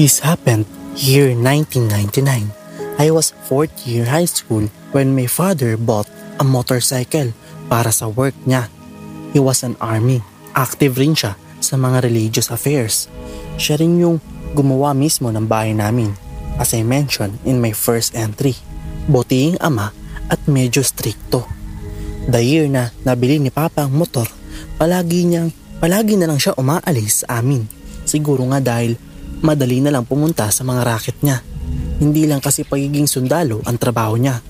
This happened year 1999. I was fourth year high school when my father bought a motorcycle para sa work niya. He was an army. Active rin siya sa mga religious affairs. Siya rin yung gumawa mismo ng bahay namin. As I mentioned in my first entry. Butiing ama at medyo stricto. The year na nabili ni Papa ang motor, palagi niyang, palagi na lang siya umaalis sa amin. Siguro nga dahil madali na lang pumunta sa mga racket niya. Hindi lang kasi pagiging sundalo ang trabaho niya.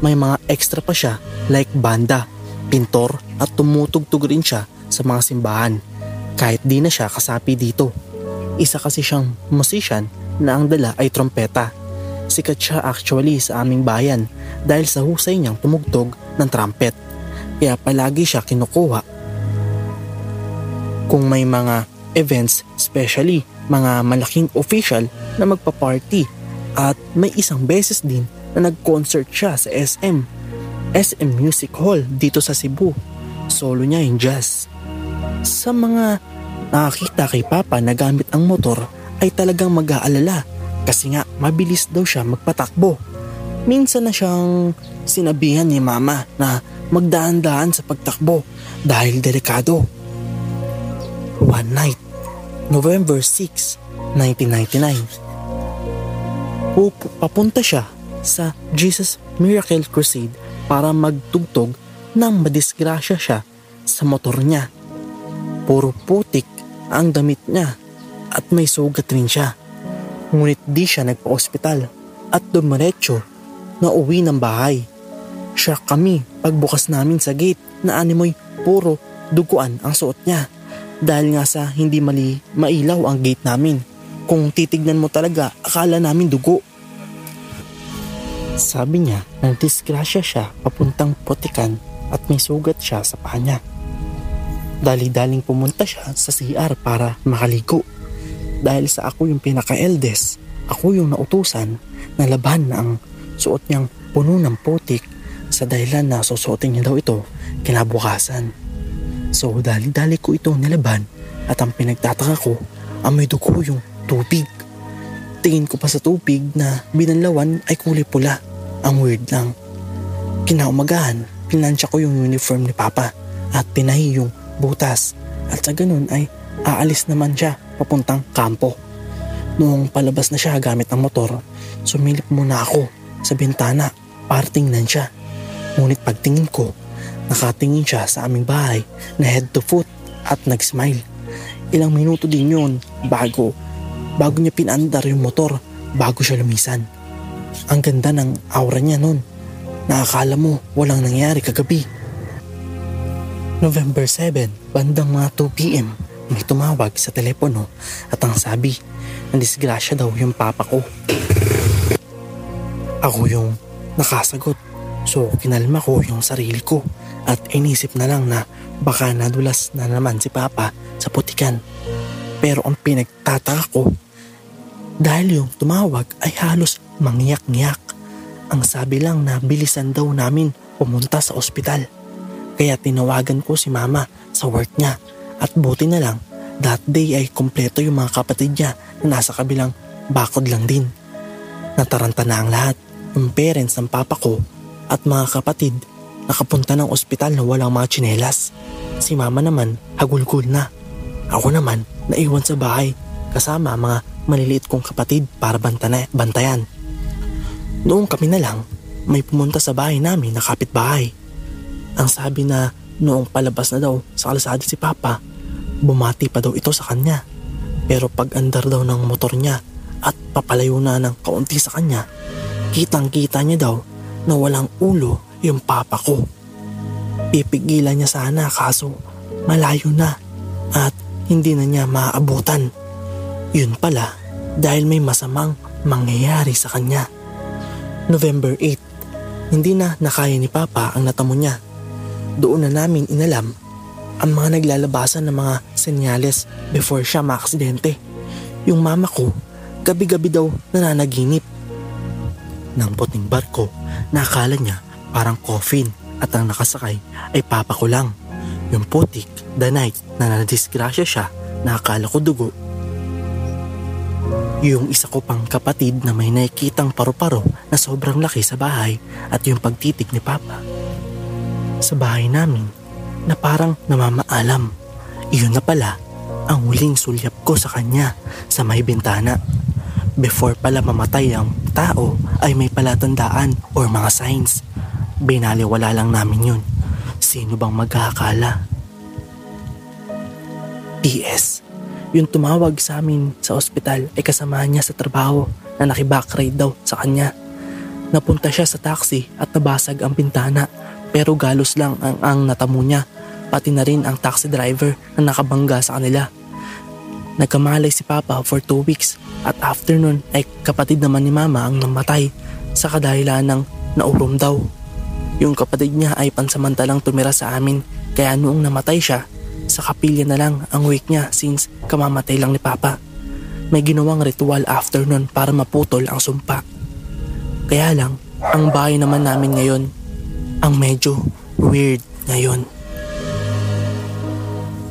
May mga extra pa siya like banda, pintor at tumutugtog rin siya sa mga simbahan kahit di na siya kasapi dito. Isa kasi siyang musician na ang dala ay trompeta. Sikat siya actually sa aming bayan dahil sa husay niyang tumugtog ng trumpet. Kaya palagi siya kinukuha. Kung may mga events, especially mga malaking official na magpa-party at may isang beses din na nag-concert siya sa SM. SM Music Hall dito sa Cebu. Solo niya yung jazz. Sa mga nakakita kay Papa na gamit ang motor ay talagang mag-aalala kasi nga mabilis daw siya magpatakbo. Minsan na siyang sinabihan ni Mama na magdaan-daan sa pagtakbo dahil delikado. One night, November 6, 1999. Pup- papunta siya sa Jesus Miracle Crusade para magtugtog nang madisgrasya siya sa motor niya. Puro putik ang damit niya at may sugat rin siya. Ngunit di siya nagpa-ospital at dumiretso na uwi ng bahay. Siya kami pagbukas namin sa gate na animoy puro duguan ang suot niya dahil nga sa hindi mali mailaw ang gate namin. Kung titignan mo talaga, akala namin dugo. Sabi niya, nagdisgrasya siya papuntang potikan at may sugat siya sa paa niya. Dali-daling pumunta siya sa CR para makaligo. Dahil sa ako yung pinaka-eldest, ako yung nautusan na laban na ang suot niyang puno ng putik sa dahilan na susuotin niya daw ito kinabukasan. So dali-dali ko ito nilaban at ang pinagtataka ko, amoy dugo yung tubig. Pagtingin ko pa sa tubig na binanlawan ay kulay pula. Ang weird lang. Kinaumagahan, pinansya ko yung uniform ni Papa at pinahi yung butas. At sa ganun ay aalis naman siya papuntang kampo. Noong palabas na siya gamit ang motor, sumilip muna ako sa bintana para tingnan siya. Ngunit pagtingin ko, nakatingin siya sa aming bahay na head to foot at nag-smile. Ilang minuto din yun bago, bago niya pinandar yung motor bago siya lumisan. Ang ganda ng aura niya noon. Nakakala mo walang nangyari kagabi. November 7, bandang mga 2pm, may tumawag sa telepono at ang sabi, disgrasya daw yung papa ko. Ako yung nakasagot. So kinalma ko yung sarili ko at inisip na lang na baka nadulas na naman si papa sa putikan. Pero ang pinagtataka ko, dahil yung tumawag ay halos mangyak-ngyak. Ang sabi lang na bilisan daw namin pumunta sa ospital. Kaya tinawagan ko si mama sa work niya at buti na lang that day ay kompleto yung mga kapatid niya na nasa kabilang bakod lang din. Nataranta na ang lahat, yung parents ng papa ko at mga kapatid nakapunta ng ospital na walang mga tsinelas. Si mama naman hagulgul na. Ako naman naiwan sa bahay kasama mga maliliit kong kapatid para bantana, bantayan. Noong kami na lang, may pumunta sa bahay namin na kapitbahay. Ang sabi na noong palabas na daw sa kalasada si Papa, bumati pa daw ito sa kanya. Pero pag andar daw ng motor niya at papalayo na ng kaunti sa kanya, kitang kita niya daw na walang ulo yung papa ko. Pipigilan niya sana kaso malayo na at hindi na niya maaabutan. Yun pala dahil may masamang mangyayari sa kanya. November 8, hindi na nakaya ni Papa ang natamo niya. Doon na namin inalam ang mga naglalabasan ng mga senyales before siya maaksidente. Yung mama ko, gabi-gabi daw nananaginip. Nang puting barko, nakala niya parang coffin at ang nakasakay ay papa ko lang. Yung putik, the night na nadisgrasya siya, nakakala ko dugo yung isa ko pang kapatid na may nakikitang paru-paro na sobrang laki sa bahay at yung pagtitig ni Papa. Sa bahay namin na parang namamaalam. Iyon na pala ang huling sulyap ko sa kanya sa may bintana. Before pala mamatay ang tao ay may palatandaan or mga signs. Binaliwala lang namin yun. Sino bang magkakala? P.S. Yung tumawag sa amin sa ospital ay kasama niya sa trabaho na nakiback daw sa kanya. Napunta siya sa taxi at nabasag ang bintana pero galos lang ang, ang natamo niya pati na rin ang taxi driver na nakabangga sa kanila. Nagkamalay si Papa for two weeks at after nun ay kapatid naman ni Mama ang namatay sa kadahilan ng naurom daw. Yung kapatid niya ay pansamantalang tumira sa amin kaya noong namatay siya sa kapilya na lang ang wake niya since kamamatay lang ni Papa. May ginawang ritual after nun para maputol ang sumpa. Kaya lang, ang bahay naman namin ngayon, ang medyo weird ngayon.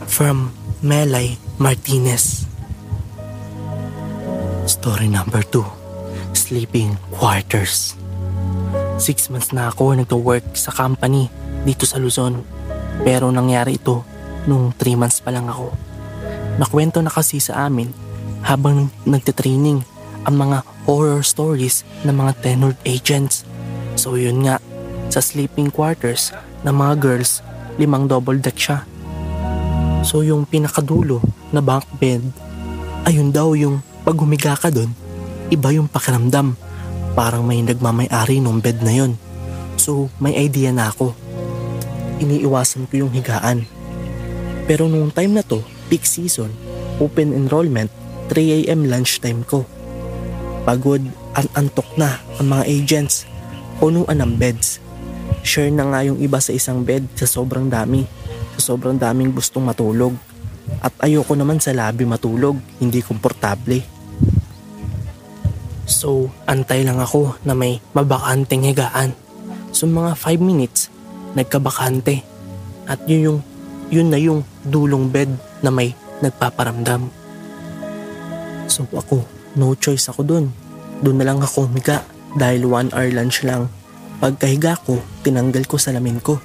From Melay Martinez Story number 2 Sleeping Quarters Six months na ako nagto-work sa company dito sa Luzon. Pero nangyari ito nung 3 months pa lang ako. Nakwento na kasi sa amin habang nagtitraining ang mga horror stories ng mga tenured agents. So yun nga, sa sleeping quarters ng mga girls, limang double deck siya. So yung pinakadulo na bunk bed, ayun daw yung pag humiga ka dun, iba yung pakiramdam. Parang may nagmamay-ari nung bed na yon. So may idea na ako. Iniiwasan ko yung higaan pero nung time na to, peak season, open enrollment, 3am lunchtime ko. Pagod at antok na ang mga agents, punuan ng beds. Share na nga yung iba sa isang bed sa sobrang dami, sobrang daming gustong matulog. At ayoko naman sa labi matulog, hindi komportable. So, antay lang ako na may mabakanteng higaan. So mga 5 minutes, nagkabakante. At yun yung yun na yung dulong bed na may nagpaparamdam. So ako, no choice ako dun. Doon na lang ako miga dahil one hour lunch lang. Pagkahiga ko, tinanggal ko salamin ko.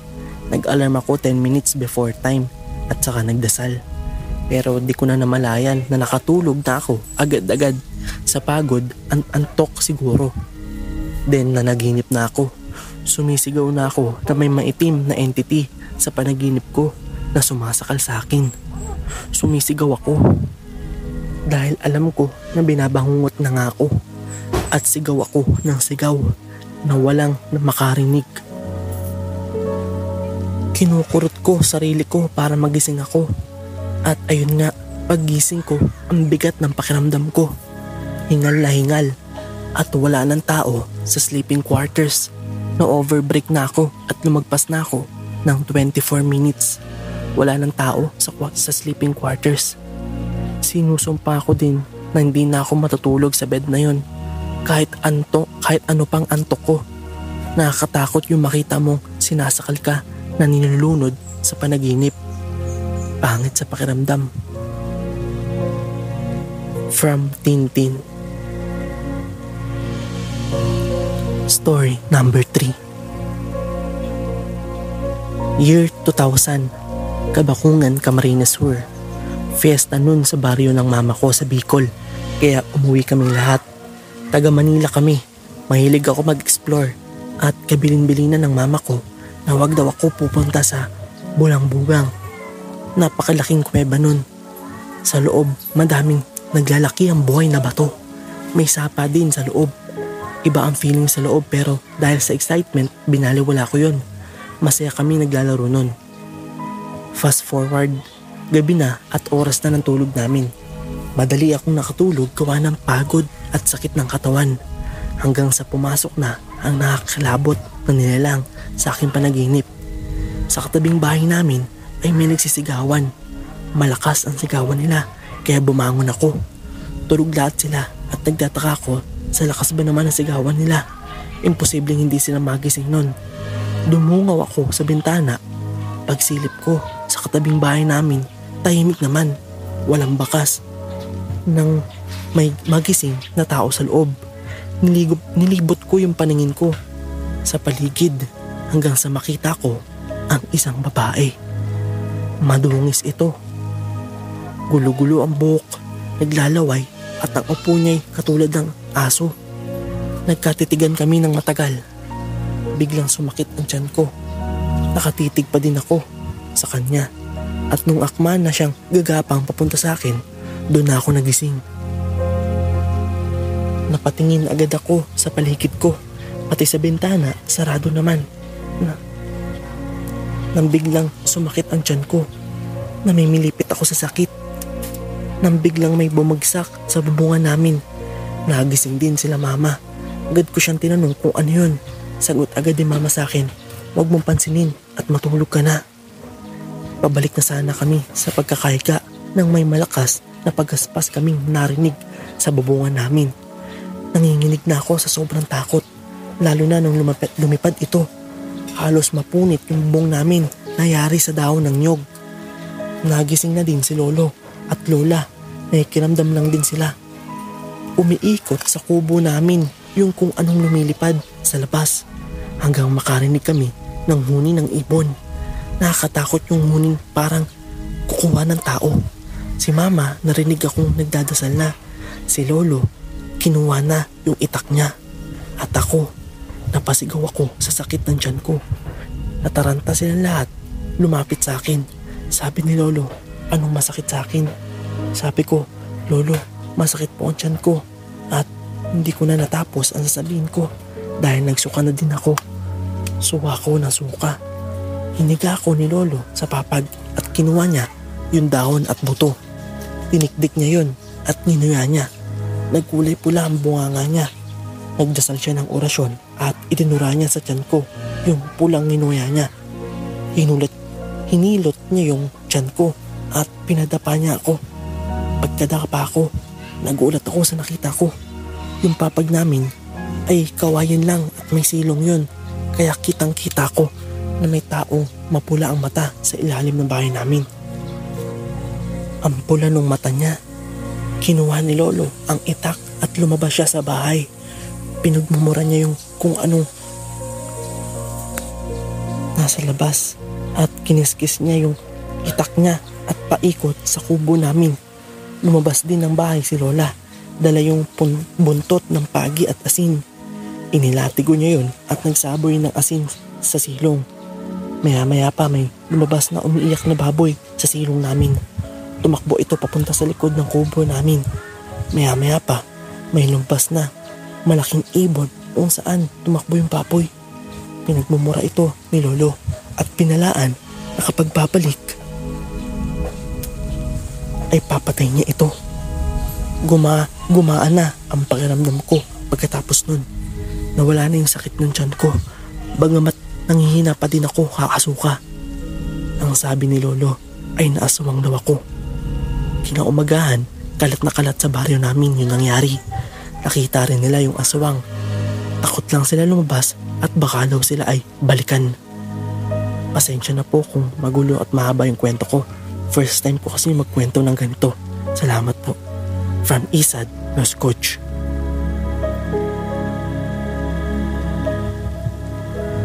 Nag-alarm ako 10 minutes before time at saka nagdasal. Pero di ko na namalayan na nakatulog na ako agad-agad sa pagod an antok siguro. Then nanaginip na ako. Sumisigaw na ako na may maitim na entity sa panaginip ko na sumasakal sa akin. Sumisigaw ako dahil alam ko na binabangungot na nga ako at sigaw ako ng sigaw na walang makarinig. Kinukurot ko sarili ko para magising ako. At ayun nga, paggising ko, ang bigat ng pakiramdam ko. Hingal na hingal at wala ng tao sa sleeping quarters. Na overbreak na ako at lumagpas na ako ng 24 minutes. Wala ng tao sa, sa sleeping quarters. Sinusumpa ko din na hindi na ako matutulog sa bed na yon. Kahit anto, kahit ano pang antok ko. Nakakatakot yung makita mong sinasakal ka na nilulunod sa panaginip. Pangit sa pakiramdam. From Tintin. Story number 3 Year 2000 Kabakungan, Camarines Sur. Fiesta nun sa baryo ng mama ko sa Bicol. Kaya umuwi kaming lahat. Taga Manila kami. Mahilig ako mag-explore At kabilin-bilinan ng mama ko na wag daw ako pupunta sa bulang-bugang. Napakalaking kuweba nun. Sa loob, madaming naglalaki ang buhay na bato. May sapa din sa loob. Iba ang feeling sa loob pero dahil sa excitement, binaliwala ko yon. Masaya kami naglalaro nun. Fast forward, gabi na at oras na ng tulog namin. Madali akong nakatulog gawa ng pagod at sakit ng katawan. Hanggang sa pumasok na ang nakakalabot na nilalang sa aking panaginip. Sa katabing bahay namin ay may nagsisigawan. Malakas ang sigawan nila kaya bumangon ako. Tulog lahat sila at nagtataka ako sa lakas ba naman ang sigawan nila. Imposibleng hindi sila magising nun. Dumungaw ako sa bintana. Pagsilip ko sa katabing bahay namin, tahimik naman. Walang bakas. Nang may magising na tao sa loob. Nilibot, nilibot ko yung paningin ko sa paligid hanggang sa makita ko ang isang babae. Madungis ito. Gulo-gulo ang buhok, naglalaway at ang upo niya'y katulad ng aso. Nagkatitigan kami ng matagal. Biglang sumakit ang tiyan ko. Nakatitig pa din ako sa kanya. At nung akman na siyang gagapang papunta sa akin, doon na ako nagising. Napatingin agad ako sa paligid ko Pati sa bintana, sarado naman. Na, nang biglang sumakit ang tiyan ko. Namimilipit ako sa sakit. Nang biglang may bumagsak sa bubungan namin. Nagising din sila mama. Agad ko siyang tinanong kung ano yun. Sagot agad din mama sa akin, huwag mong pansinin at matulog ka na. Pabalik na sana kami sa pagkakahiga nang may malakas na paggaspas kaming narinig sa bubungan namin. Nanginginig na ako sa sobrang takot. Lalo na nung lumapit, lumipad ito. Halos mapunit yung bubong namin nayari sa daon ng nyog. Nagising na din si Lolo at Lola. Nakikiramdam lang din sila. Umiikot sa kubo namin yung kung anong lumilipad sa labas hanggang makarinig kami ng huni ng ibon. Nakakatakot yung huning parang kukuha ng tao. Si mama narinig akong nagdadasal na. Si Lolo kinuha na yung itak niya. At ako Napasigaw ako sa sakit ng tiyan ko. Nataranta sila lahat. Lumapit sa akin. Sabi ni Lolo, anong masakit sa akin? Sabi ko, Lolo, masakit po ang tiyan ko. At hindi ko na natapos ang sasabihin ko dahil nagsuka na din ako. Suwa ko na suka. Hiniga ako ni Lolo sa papag at kinuha niya yung dahon at buto. Tinikdik niya yon at ninuya niya. Nagkulay pula ang bunganga niya Nagdasal siya ng orasyon at itinura niya sa tiyan ko yung pulang ninuya niya. Hinulit, hinilot niya yung tiyan ko at pinadapa niya ako. Pagkadapa ako, nagulat ako sa nakita ko. Yung papag namin ay kawayan lang at may silong yun. Kaya kitang kita ko na may taong mapula ang mata sa ilalim ng bahay namin. Ang pula ng mata niya. Kinuha ni Lolo ang itak at lumabas siya sa bahay. Pinagmumura niya yung kung anong nasa labas at kiniskis niya yung itak niya at paikot sa kubo namin. Lumabas din ng bahay si Lola. Dala yung pun- buntot ng pagi at asin. Inilatigo niya yun at nagsaboy ng asin sa silong. Maya-maya pa may lumabas na umiiyak na baboy sa silong namin. Tumakbo ito papunta sa likod ng kubo namin. Maya-maya pa may lumabas na malaking ibon kung saan tumakbo yung papoy. Pinagmumura ito ni Lolo at pinalaan na kapag babalik ay papatay niya ito. Guma, gumaan na ang pakiramdam ko pagkatapos nun. Nawala na yung sakit ng tiyan ko. Bagamat nangihina pa din ako kakasuka. Ang sabi ni Lolo ay naasawang daw ako. Kinaumagahan, kalat na kalat sa baryo namin yung nangyari. Nakita rin nila yung aswang. Takot lang sila lumabas at baka daw sila ay balikan. Pasensya na po kung magulo at mahaba yung kwento ko. First time ko kasi magkwento ng ganito. Salamat po. From Isad, Los Coach.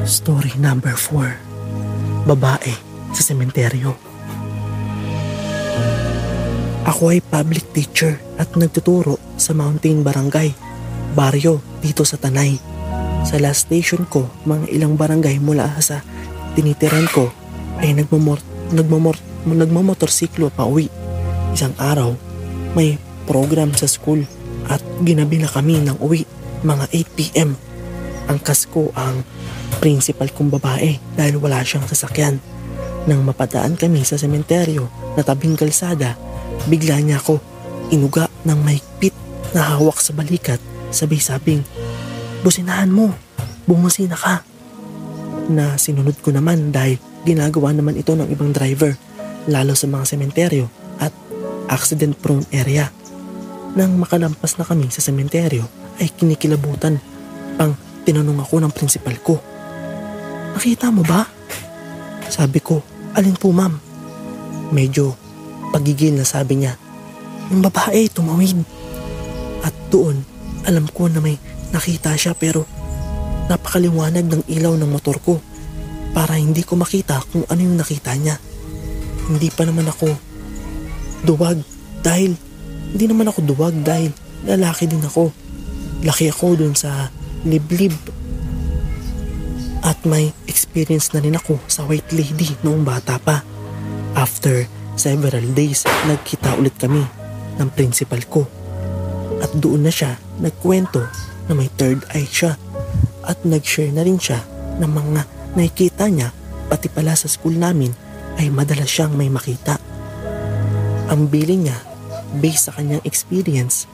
Story number 4 Babae sa sementeryo Ako ay public teacher at nagtuturo sa Mountain Barangay, baryo dito sa Tanay. Sa last station ko, mga ilang barangay mula sa tinitiran ko ay nagmamor, nagmamor, nagmamotorsiklo pa uwi. Isang araw, may program sa school at ginabi na kami ng uwi mga 8pm. Ang kasko ang principal kong babae dahil wala siyang sasakyan. Nang mapadaan kami sa sementeryo na tabing kalsada, bigla niya ako inuga ng mahigpit na hawak sa balikat sabay sabing, Businahan mo, bumusina ka. Na sinunod ko naman dahil ginagawa naman ito ng ibang driver lalo sa mga sementeryo at accident prone area. Nang makalampas na kami sa sementeryo ay kinikilabutan pang tinanong ako ng principal ko. Nakita mo ba? Sabi ko, alin po ma'am? Medyo pagigil na sabi niya, yung babae tumawid. At doon, alam ko na may nakita siya pero napakaliwanag ng ilaw ng motor ko para hindi ko makita kung ano yung nakita niya. Hindi pa naman ako duwag dahil hindi naman ako duwag dahil lalaki din ako. Laki ako dun sa liblib at may experience na rin ako sa white lady noong bata pa. After several days, nagkita ulit kami ng principal ko. At doon na siya nagkwento na may third eye siya at nag-share na rin siya ng mga nakikita niya pati pala sa school namin ay madalas siyang may makita. Ang billing niya based sa kanyang experience.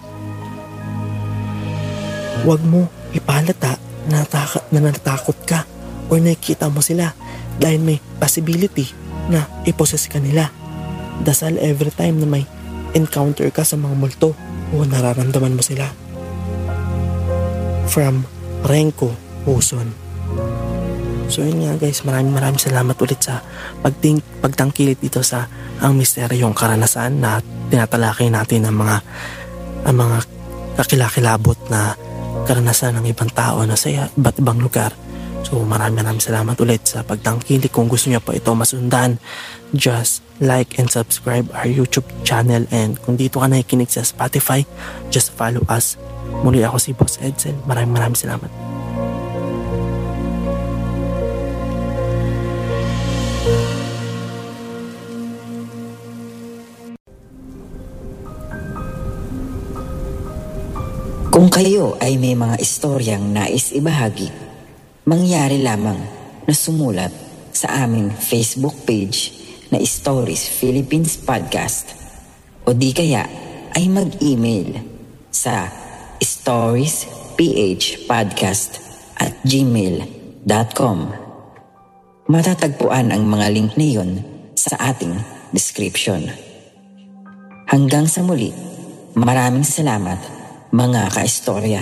Huwag mo ipalata na, nataka, na natakot ka or nakikita mo sila dahil may possibility na iposes ka nila. Dasal every time na may encounter ka sa mga multo o nararamdaman mo sila. From Renko Puson So yun nga guys, maraming maraming salamat ulit sa pagting, pagtangkilik dito sa ang misteryong karanasan na tinatalakay natin ang mga ang mga kakilakilabot na karanasan ng ibang tao na sa iba't ibang lugar. So maraming maraming salamat ulit sa pagtangkilik. Kung gusto niyo po ito masundan, just like and subscribe our YouTube channel and kung dito ka nakikinig sa Spotify, just follow us. Muli ako si Boss Edson. Maraming maraming salamat. Kung kayo ay may mga istoryang nais ibahagi, mangyari lamang na sumulat sa aming Facebook page na Stories Philippines Podcast o di kaya ay mag-email sa storiesphpodcast at gmail.com Matatagpuan ang mga link na iyon sa ating description. Hanggang sa muli, maraming salamat mga kaistorya.